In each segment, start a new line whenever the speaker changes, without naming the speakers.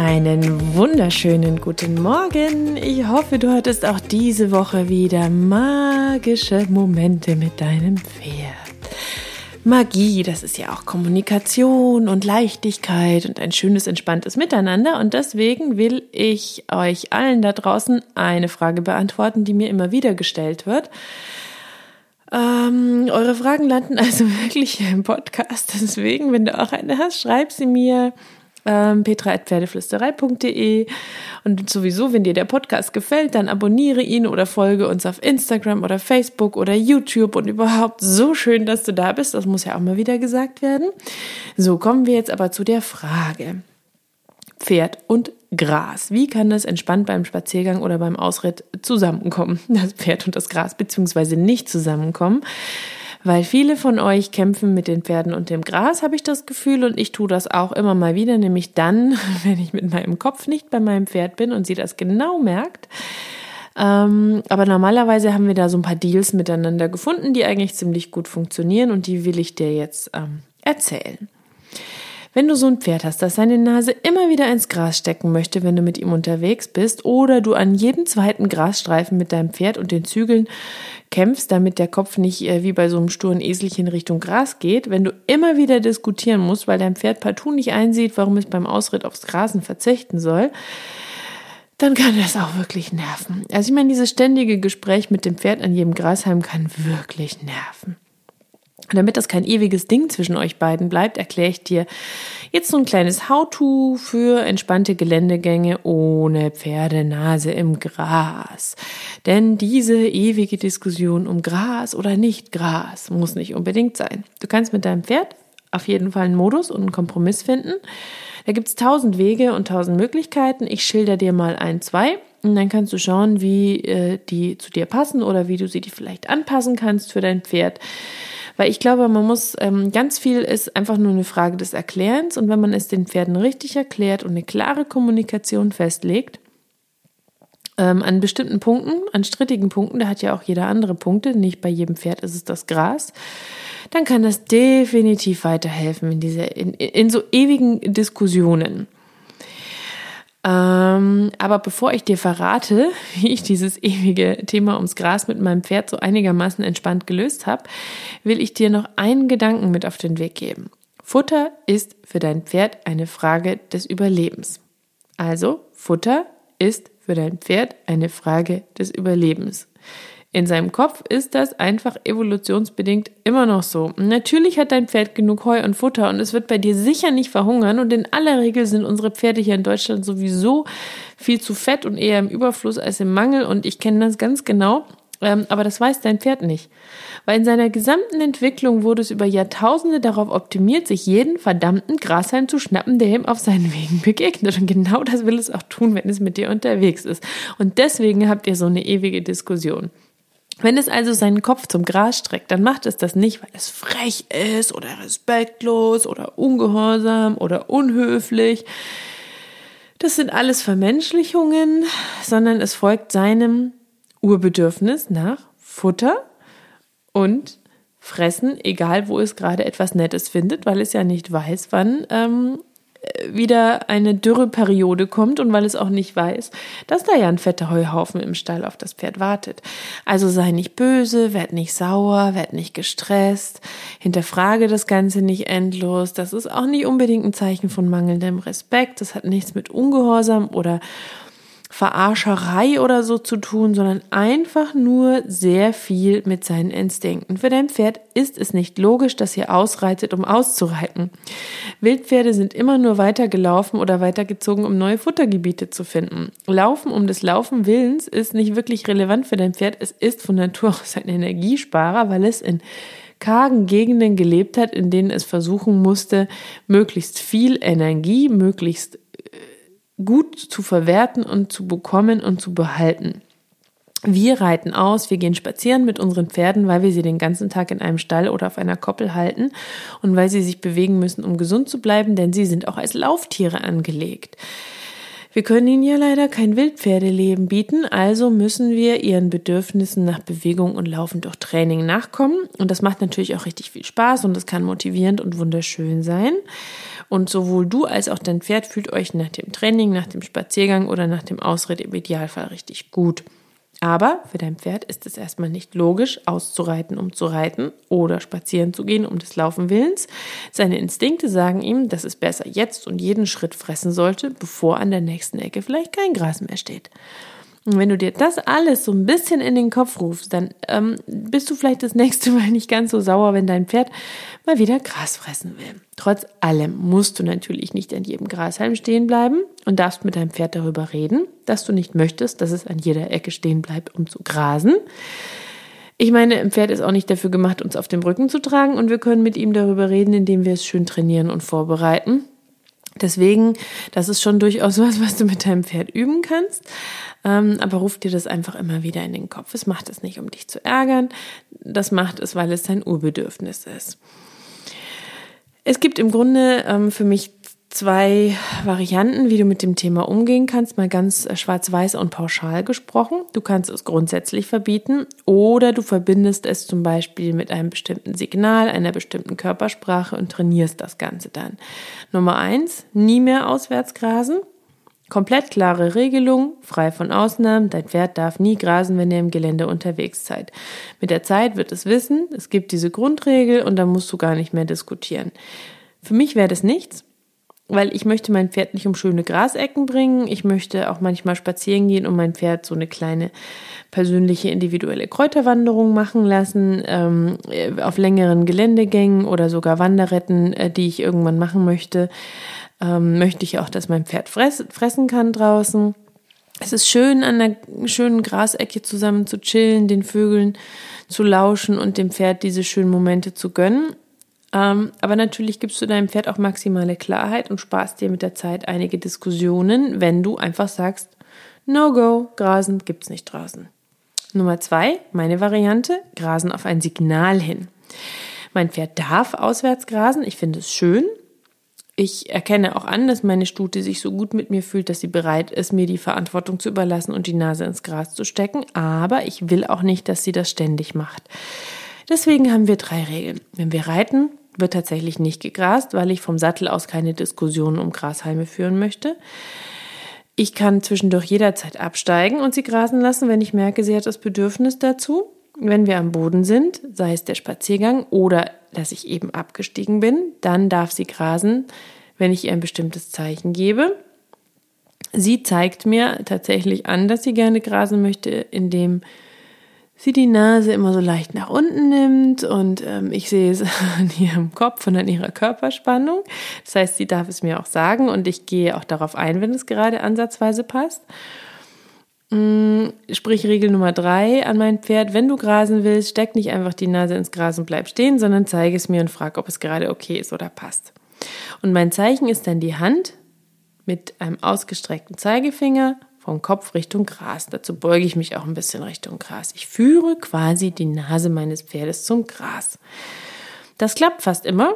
Einen wunderschönen guten Morgen. Ich hoffe, du hattest auch diese Woche wieder magische Momente mit deinem Pferd. Magie, das ist ja auch Kommunikation und Leichtigkeit und ein schönes, entspanntes Miteinander. Und deswegen will ich euch allen da draußen eine Frage beantworten, die mir immer wieder gestellt wird. Ähm, eure Fragen landen also wirklich im Podcast. Deswegen, wenn du auch eine hast, schreib sie mir ähm, petra.pferdeflüsterei.de. Und sowieso, wenn dir der Podcast gefällt, dann abonniere ihn oder folge uns auf Instagram oder Facebook oder YouTube und überhaupt so schön, dass du da bist. Das muss ja auch mal wieder gesagt werden. So, kommen wir jetzt aber zu der Frage. Pferd und Gras. Wie kann das entspannt beim Spaziergang oder beim Ausritt zusammenkommen? Das Pferd und das Gras, beziehungsweise nicht zusammenkommen weil viele von euch kämpfen mit den Pferden und dem Gras, habe ich das Gefühl, und ich tue das auch immer mal wieder, nämlich dann, wenn ich mit meinem Kopf nicht bei meinem Pferd bin und sie das genau merkt. Ähm, aber normalerweise haben wir da so ein paar Deals miteinander gefunden, die eigentlich ziemlich gut funktionieren und die will ich dir jetzt ähm, erzählen. Wenn du so ein Pferd hast, das seine Nase immer wieder ins Gras stecken möchte, wenn du mit ihm unterwegs bist, oder du an jedem zweiten Grasstreifen mit deinem Pferd und den Zügeln kämpfst, damit der Kopf nicht äh, wie bei so einem sturen Eselchen Richtung Gras geht, wenn du immer wieder diskutieren musst, weil dein Pferd partout nicht einsieht, warum es beim Ausritt aufs Grasen verzichten soll, dann kann das auch wirklich nerven. Also ich meine, dieses ständige Gespräch mit dem Pferd an jedem Grashalm kann wirklich nerven. Und damit das kein ewiges Ding zwischen euch beiden bleibt, erkläre ich dir jetzt so ein kleines How-To für entspannte Geländegänge ohne Pferdenase im Gras. Denn diese ewige Diskussion um Gras oder nicht Gras muss nicht unbedingt sein. Du kannst mit deinem Pferd auf jeden Fall einen Modus und einen Kompromiss finden. Da gibt's tausend Wege und tausend Möglichkeiten. Ich schilder dir mal ein, zwei. Und dann kannst du schauen, wie äh, die zu dir passen oder wie du sie dir vielleicht anpassen kannst für dein Pferd. Weil ich glaube, man muss, ähm, ganz viel ist einfach nur eine Frage des Erklärens. Und wenn man es den Pferden richtig erklärt und eine klare Kommunikation festlegt, ähm, an bestimmten Punkten, an strittigen Punkten, da hat ja auch jeder andere Punkte, nicht bei jedem Pferd ist es das Gras, dann kann das definitiv weiterhelfen in dieser, in, in so ewigen Diskussionen. Ähm, aber bevor ich dir verrate, wie ich dieses ewige Thema ums Gras mit meinem Pferd so einigermaßen entspannt gelöst habe, will ich dir noch einen Gedanken mit auf den Weg geben. Futter ist für dein Pferd eine Frage des Überlebens. Also, Futter ist für dein Pferd eine Frage des Überlebens. In seinem Kopf ist das einfach evolutionsbedingt immer noch so. Natürlich hat dein Pferd genug Heu und Futter und es wird bei dir sicher nicht verhungern und in aller Regel sind unsere Pferde hier in Deutschland sowieso viel zu fett und eher im Überfluss als im Mangel und ich kenne das ganz genau. Ähm, aber das weiß dein Pferd nicht. Weil in seiner gesamten Entwicklung wurde es über Jahrtausende darauf optimiert, sich jeden verdammten Grashalm zu schnappen, der ihm auf seinen Wegen begegnet. Und genau das will es auch tun, wenn es mit dir unterwegs ist. Und deswegen habt ihr so eine ewige Diskussion. Wenn es also seinen Kopf zum Gras streckt, dann macht es das nicht, weil es frech ist oder respektlos oder ungehorsam oder unhöflich. Das sind alles Vermenschlichungen, sondern es folgt seinem Urbedürfnis nach Futter und Fressen, egal wo es gerade etwas Nettes findet, weil es ja nicht weiß, wann ähm, wieder eine Dürreperiode kommt und weil es auch nicht weiß, dass da ja ein fetter Heuhaufen im Stall auf das Pferd wartet. Also sei nicht böse, werd nicht sauer, werd nicht gestresst, hinterfrage das Ganze nicht endlos. Das ist auch nicht unbedingt ein Zeichen von mangelndem Respekt. Das hat nichts mit Ungehorsam oder Verarscherei oder so zu tun, sondern einfach nur sehr viel mit seinen Instinkten. Für dein Pferd ist es nicht logisch, dass ihr ausreitet, um auszureiten. Wildpferde sind immer nur weitergelaufen oder weitergezogen, um neue Futtergebiete zu finden. Laufen um des Laufen Willens ist nicht wirklich relevant für dein Pferd. Es ist von Natur aus ein Energiesparer, weil es in kargen Gegenden gelebt hat, in denen es versuchen musste, möglichst viel Energie, möglichst gut zu verwerten und zu bekommen und zu behalten. Wir reiten aus, wir gehen spazieren mit unseren Pferden, weil wir sie den ganzen Tag in einem Stall oder auf einer Koppel halten und weil sie sich bewegen müssen, um gesund zu bleiben, denn sie sind auch als Lauftiere angelegt. Wir können ihnen ja leider kein Wildpferdeleben bieten, also müssen wir ihren Bedürfnissen nach Bewegung und Laufen durch Training nachkommen. Und das macht natürlich auch richtig viel Spaß und das kann motivierend und wunderschön sein. Und sowohl du als auch dein Pferd fühlt euch nach dem Training, nach dem Spaziergang oder nach dem Ausritt im Idealfall richtig gut. Aber für dein Pferd ist es erstmal nicht logisch, auszureiten, um zu reiten oder spazieren zu gehen, um des Laufen willens. Seine Instinkte sagen ihm, dass es besser jetzt und jeden Schritt fressen sollte, bevor an der nächsten Ecke vielleicht kein Gras mehr steht. Und wenn du dir das alles so ein bisschen in den Kopf rufst, dann ähm, bist du vielleicht das nächste Mal nicht ganz so sauer, wenn dein Pferd mal wieder Gras fressen will. Trotz allem musst du natürlich nicht an jedem Grashalm stehen bleiben und darfst mit deinem Pferd darüber reden, dass du nicht möchtest, dass es an jeder Ecke stehen bleibt, um zu grasen. Ich meine, ein Pferd ist auch nicht dafür gemacht, uns auf dem Rücken zu tragen und wir können mit ihm darüber reden, indem wir es schön trainieren und vorbereiten. Deswegen, das ist schon durchaus was, was du mit deinem Pferd üben kannst. Ähm, aber ruf dir das einfach immer wieder in den Kopf. Es macht es nicht, um dich zu ärgern. Das macht es, weil es dein Urbedürfnis ist. Es gibt im Grunde ähm, für mich zwei Varianten, wie du mit dem Thema umgehen kannst, mal ganz äh, schwarz-weiß und pauschal gesprochen. Du kannst es grundsätzlich verbieten oder du verbindest es zum Beispiel mit einem bestimmten Signal, einer bestimmten Körpersprache und trainierst das Ganze dann. Nummer eins, nie mehr auswärts grasen. Komplett klare Regelung, frei von Ausnahmen. Dein Pferd darf nie grasen, wenn ihr im Gelände unterwegs seid. Mit der Zeit wird es wissen, es gibt diese Grundregel und dann musst du gar nicht mehr diskutieren. Für mich wäre das nichts, weil ich möchte mein Pferd nicht um schöne Grasecken bringen. Ich möchte auch manchmal spazieren gehen und mein Pferd so eine kleine persönliche individuelle Kräuterwanderung machen lassen, ähm, auf längeren Geländegängen oder sogar Wanderretten, äh, die ich irgendwann machen möchte ähm, möchte ich auch, dass mein Pferd fress, fressen kann draußen. Es ist schön, an einer schönen Grasecke zusammen zu chillen, den Vögeln zu lauschen und dem Pferd diese schönen Momente zu gönnen. Ähm, aber natürlich gibst du deinem Pferd auch maximale Klarheit und sparst dir mit der Zeit einige Diskussionen, wenn du einfach sagst, no go, Grasen gibt's nicht draußen. Nummer zwei, meine Variante, Grasen auf ein Signal hin. Mein Pferd darf auswärts grasen, ich finde es schön, ich erkenne auch an, dass meine Stute sich so gut mit mir fühlt, dass sie bereit ist, mir die Verantwortung zu überlassen und die Nase ins Gras zu stecken. Aber ich will auch nicht, dass sie das ständig macht. Deswegen haben wir drei Regeln. Wenn wir reiten, wird tatsächlich nicht gegrast, weil ich vom Sattel aus keine Diskussionen um Grashalme führen möchte. Ich kann zwischendurch jederzeit absteigen und sie grasen lassen, wenn ich merke, sie hat das Bedürfnis dazu. Wenn wir am Boden sind, sei es der Spaziergang oder dass ich eben abgestiegen bin, dann darf sie grasen, wenn ich ihr ein bestimmtes Zeichen gebe. Sie zeigt mir tatsächlich an, dass sie gerne grasen möchte, indem sie die Nase immer so leicht nach unten nimmt und ähm, ich sehe es an ihrem Kopf und an ihrer Körperspannung. Das heißt, sie darf es mir auch sagen und ich gehe auch darauf ein, wenn es gerade ansatzweise passt. Mm, sprich Regel Nummer drei an mein Pferd, wenn du grasen willst, steck nicht einfach die Nase ins Gras und bleib stehen, sondern zeige es mir und frag, ob es gerade okay ist oder passt. Und mein Zeichen ist dann die Hand mit einem ausgestreckten Zeigefinger vom Kopf Richtung Gras. Dazu beuge ich mich auch ein bisschen Richtung Gras. Ich führe quasi die Nase meines Pferdes zum Gras. Das klappt fast immer,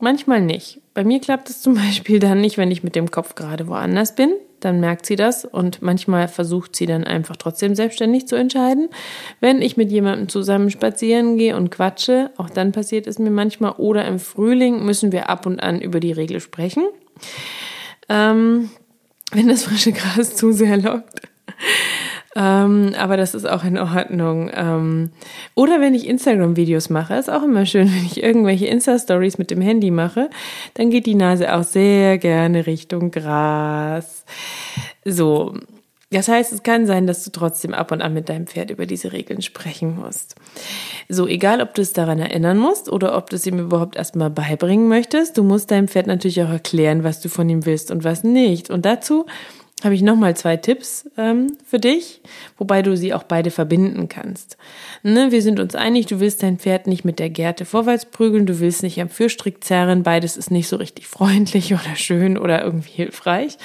manchmal nicht. Bei mir klappt es zum Beispiel dann nicht, wenn ich mit dem Kopf gerade woanders bin dann merkt sie das und manchmal versucht sie dann einfach trotzdem selbstständig zu entscheiden. Wenn ich mit jemandem zusammen spazieren gehe und quatsche, auch dann passiert es mir manchmal, oder im Frühling müssen wir ab und an über die Regel sprechen. Ähm, wenn das frische Gras zu sehr lockt. Ähm, aber das ist auch in Ordnung. Ähm, oder wenn ich Instagram-Videos mache, ist auch immer schön, wenn ich irgendwelche Insta-Stories mit dem Handy mache, dann geht die Nase auch sehr gerne Richtung Gras. So. Das heißt, es kann sein, dass du trotzdem ab und an mit deinem Pferd über diese Regeln sprechen musst. So, egal ob du es daran erinnern musst oder ob du es ihm überhaupt erstmal beibringen möchtest, du musst deinem Pferd natürlich auch erklären, was du von ihm willst und was nicht. Und dazu habe ich nochmal zwei Tipps ähm, für dich, wobei du sie auch beide verbinden kannst. Ne, wir sind uns einig, du willst dein Pferd nicht mit der Gerte vorwärts prügeln, du willst nicht am Fürstrick zerren, beides ist nicht so richtig freundlich oder schön oder irgendwie hilfreich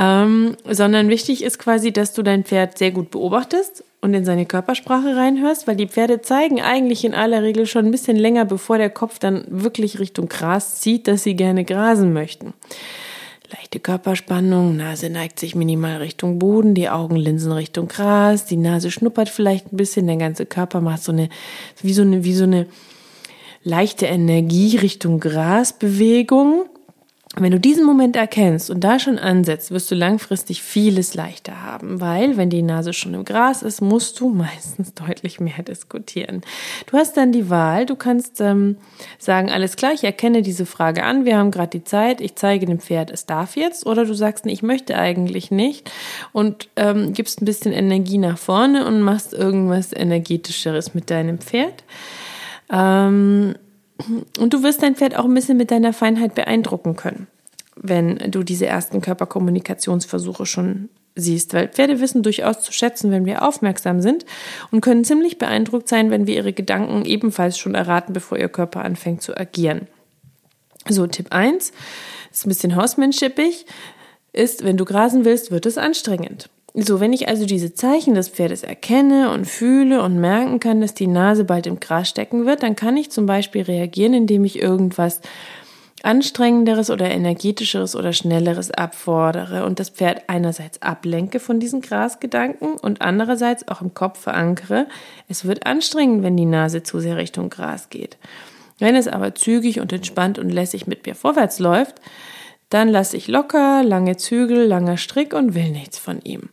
ähm, sondern wichtig ist quasi, dass du dein Pferd sehr gut beobachtest und in seine Körpersprache reinhörst, weil die Pferde zeigen eigentlich in aller Regel schon ein bisschen länger, bevor der Kopf dann wirklich Richtung Gras zieht, dass sie gerne grasen möchten. Leichte Körperspannung, Nase neigt sich minimal Richtung Boden, die Augenlinsen Richtung Gras, die Nase schnuppert vielleicht ein bisschen, der ganze Körper macht so eine, wie so eine, wie so eine leichte Energie Richtung Grasbewegung. Wenn du diesen Moment erkennst und da schon ansetzt, wirst du langfristig vieles leichter haben, weil wenn die Nase schon im Gras ist, musst du meistens deutlich mehr diskutieren. Du hast dann die Wahl, du kannst ähm, sagen, alles klar, ich erkenne diese Frage an, wir haben gerade die Zeit, ich zeige dem Pferd, es darf jetzt, oder du sagst, nee, ich möchte eigentlich nicht. Und ähm, gibst ein bisschen Energie nach vorne und machst irgendwas energetischeres mit deinem Pferd. Ähm, und du wirst dein Pferd auch ein bisschen mit deiner Feinheit beeindrucken können, wenn du diese ersten Körperkommunikationsversuche schon siehst, weil Pferde wissen durchaus zu schätzen, wenn wir aufmerksam sind und können ziemlich beeindruckt sein, wenn wir ihre Gedanken ebenfalls schon erraten, bevor ihr Körper anfängt zu agieren. So, Tipp 1, ist ein bisschen hausmannshipig, ist, wenn du grasen willst, wird es anstrengend. So, wenn ich also diese Zeichen des Pferdes erkenne und fühle und merken kann, dass die Nase bald im Gras stecken wird, dann kann ich zum Beispiel reagieren, indem ich irgendwas anstrengenderes oder energetischeres oder schnelleres abfordere und das Pferd einerseits ablenke von diesen Grasgedanken und andererseits auch im Kopf verankere. Es wird anstrengend, wenn die Nase zu sehr Richtung Gras geht. Wenn es aber zügig und entspannt und lässig mit mir vorwärts läuft, dann lasse ich locker, lange Zügel, langer Strick und will nichts von ihm.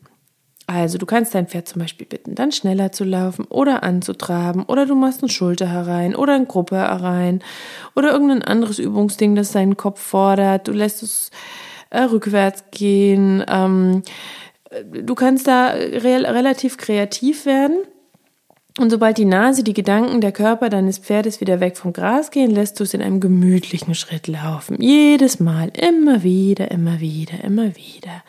Also du kannst dein Pferd zum Beispiel bitten, dann schneller zu laufen oder anzutraben oder du machst ein Schulter herein oder ein Gruppe herein oder irgendein anderes Übungsding, das seinen Kopf fordert. Du lässt es äh, rückwärts gehen. Ähm, du kannst da re relativ kreativ werden. Und sobald die Nase, die Gedanken, der Körper deines Pferdes wieder weg vom Gras gehen, lässt du es in einem gemütlichen Schritt laufen. Jedes Mal, immer wieder, immer wieder, immer wieder.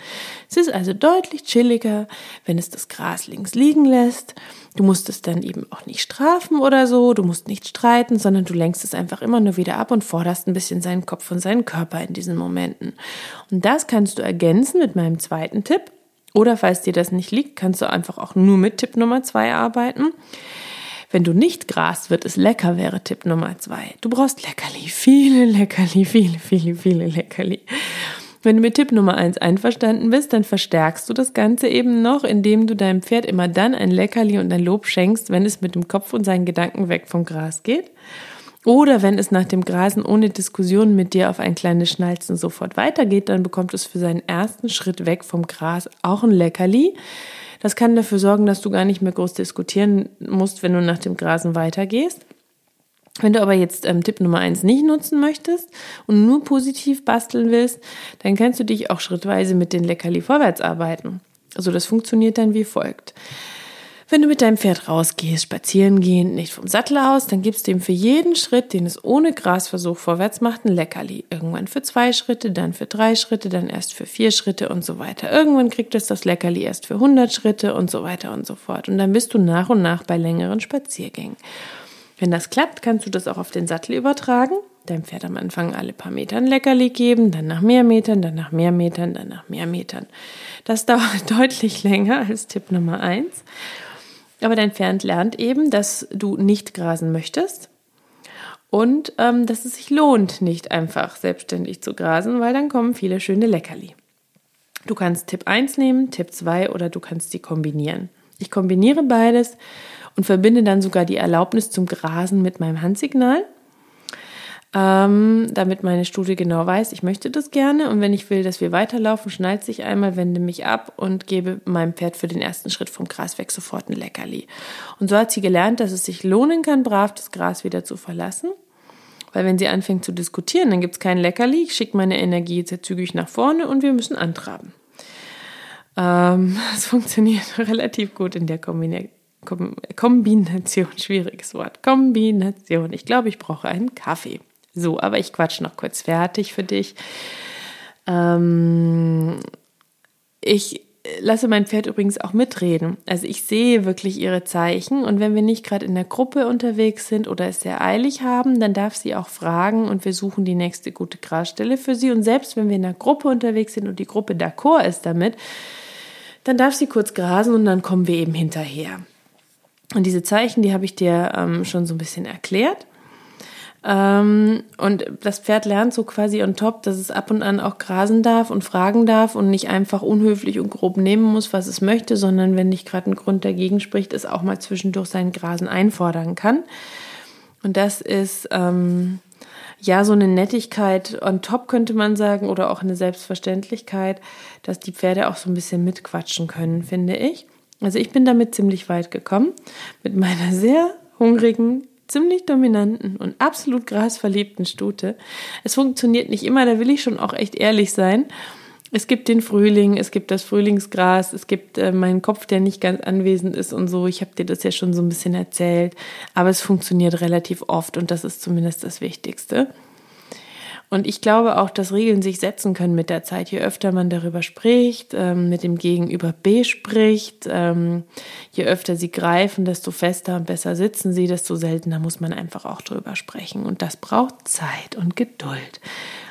Es ist also deutlich chilliger, wenn es das Gras links liegen lässt. Du musst es dann eben auch nicht strafen oder so, du musst nicht streiten, sondern du lenkst es einfach immer nur wieder ab und forderst ein bisschen seinen Kopf und seinen Körper in diesen Momenten. Und das kannst du ergänzen mit meinem zweiten Tipp. Oder falls dir das nicht liegt, kannst du einfach auch nur mit Tipp Nummer zwei arbeiten. Wenn du nicht grast, wird es lecker, wäre Tipp Nummer zwei. Du brauchst Leckerli, viele Leckerli, viele, viele, viele Leckerli. Wenn du mit Tipp Nummer eins einverstanden bist, dann verstärkst du das Ganze eben noch, indem du deinem Pferd immer dann ein Leckerli und ein Lob schenkst, wenn es mit dem Kopf und seinen Gedanken weg vom Gras geht. Oder wenn es nach dem Grasen ohne Diskussion mit dir auf ein kleines Schnalzen sofort weitergeht, dann bekommt es für seinen ersten Schritt weg vom Gras auch ein Leckerli. Das kann dafür sorgen, dass du gar nicht mehr groß diskutieren musst, wenn du nach dem Grasen weitergehst. Wenn du aber jetzt ähm, Tipp Nummer eins nicht nutzen möchtest und nur positiv basteln willst, dann kannst du dich auch schrittweise mit den Leckerli vorwärts arbeiten. Also das funktioniert dann wie folgt. Wenn du mit deinem Pferd rausgehst, spazieren gehen, nicht vom Sattel aus, dann gibst du ihm für jeden Schritt, den es ohne Grasversuch vorwärts macht, ein Leckerli. Irgendwann für zwei Schritte, dann für drei Schritte, dann erst für vier Schritte und so weiter. Irgendwann kriegt es das Leckerli erst für 100 Schritte und so weiter und so fort. Und dann bist du nach und nach bei längeren Spaziergängen. Wenn das klappt, kannst du das auch auf den Sattel übertragen. Deinem Pferd am Anfang alle paar Metern Leckerli geben, dann nach mehr Metern, dann nach mehr Metern, dann nach mehr Metern. Das dauert deutlich länger als Tipp Nummer eins. Aber dein Pferd lernt eben, dass du nicht grasen möchtest und ähm, dass es sich lohnt, nicht einfach selbstständig zu grasen, weil dann kommen viele schöne Leckerli. Du kannst Tipp 1 nehmen, Tipp 2 oder du kannst die kombinieren. Ich kombiniere beides und verbinde dann sogar die Erlaubnis zum Grasen mit meinem Handsignal ähm, damit meine Studie genau weiß, ich möchte das gerne und wenn ich will, dass wir weiterlaufen, schnallt sich einmal, wende mich ab und gebe meinem Pferd für den ersten Schritt vom Gras weg sofort ein Leckerli. Und so hat sie gelernt, dass es sich lohnen kann, brav das Gras wieder zu verlassen. Weil wenn sie anfängt zu diskutieren, dann gibt es kein Leckerli, ich schicke meine Energie sehr zügig nach vorne und wir müssen antraben. Ähm, es funktioniert relativ gut in der Kombination. Kombination, schwieriges Wort. Kombination. Ich glaube, ich brauche einen Kaffee. So, aber ich quatsch noch kurz fertig für dich. Ähm, ich lasse mein Pferd übrigens auch mitreden. Also ich sehe wirklich ihre Zeichen und wenn wir nicht gerade in der Gruppe unterwegs sind oder es sehr eilig haben, dann darf sie auch fragen und wir suchen die nächste gute Grasstelle für sie. Und selbst wenn wir in der Gruppe unterwegs sind und die Gruppe d'accord ist damit, dann darf sie kurz grasen und dann kommen wir eben hinterher. Und diese Zeichen, die habe ich dir ähm, schon so ein bisschen erklärt. Ähm, und das Pferd lernt so quasi on top, dass es ab und an auch grasen darf und fragen darf und nicht einfach unhöflich und grob nehmen muss, was es möchte, sondern wenn nicht gerade ein Grund dagegen spricht, es auch mal zwischendurch sein Grasen einfordern kann. Und das ist ähm, ja so eine Nettigkeit on top, könnte man sagen, oder auch eine Selbstverständlichkeit, dass die Pferde auch so ein bisschen mitquatschen können, finde ich. Also ich bin damit ziemlich weit gekommen mit meiner sehr hungrigen, ziemlich dominanten und absolut grasverliebten Stute. Es funktioniert nicht immer, da will ich schon auch echt ehrlich sein. Es gibt den Frühling, es gibt das Frühlingsgras, es gibt äh, meinen Kopf, der nicht ganz anwesend ist und so. Ich habe dir das ja schon so ein bisschen erzählt, aber es funktioniert relativ oft und das ist zumindest das Wichtigste. Und ich glaube auch, dass Regeln sich setzen können mit der Zeit. Je öfter man darüber spricht, ähm, mit dem Gegenüber bespricht, ähm, je öfter sie greifen, desto fester und besser sitzen sie, desto seltener muss man einfach auch drüber sprechen. Und das braucht Zeit und Geduld.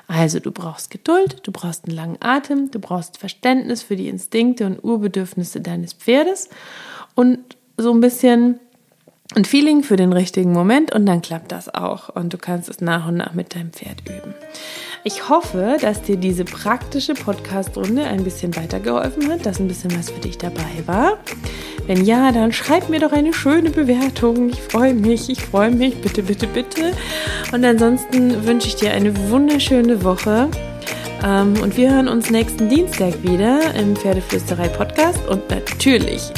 Also du brauchst Geduld, du brauchst einen langen Atem, du brauchst Verständnis für die Instinkte und Urbedürfnisse deines Pferdes und so ein bisschen ein Feeling für den richtigen Moment und dann klappt das auch und du kannst es nach und nach mit deinem Pferd üben. Ich hoffe, dass dir diese praktische Podcast-Runde ein bisschen weitergeholfen hat, dass ein bisschen was für dich dabei war. Wenn ja, dann schreib mir doch eine schöne Bewertung. Ich freue mich, ich freue mich, bitte, bitte, bitte. Und ansonsten wünsche ich dir eine wunderschöne Woche. Ähm, und wir hören uns nächsten Dienstag wieder im Pferdeflüsterei Podcast und natürlich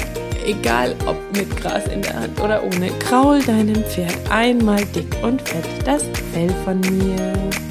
egal ob mit Gras in der Hand oder ohne, kraul deinem Pferd einmal dick und fett das Fell von mir.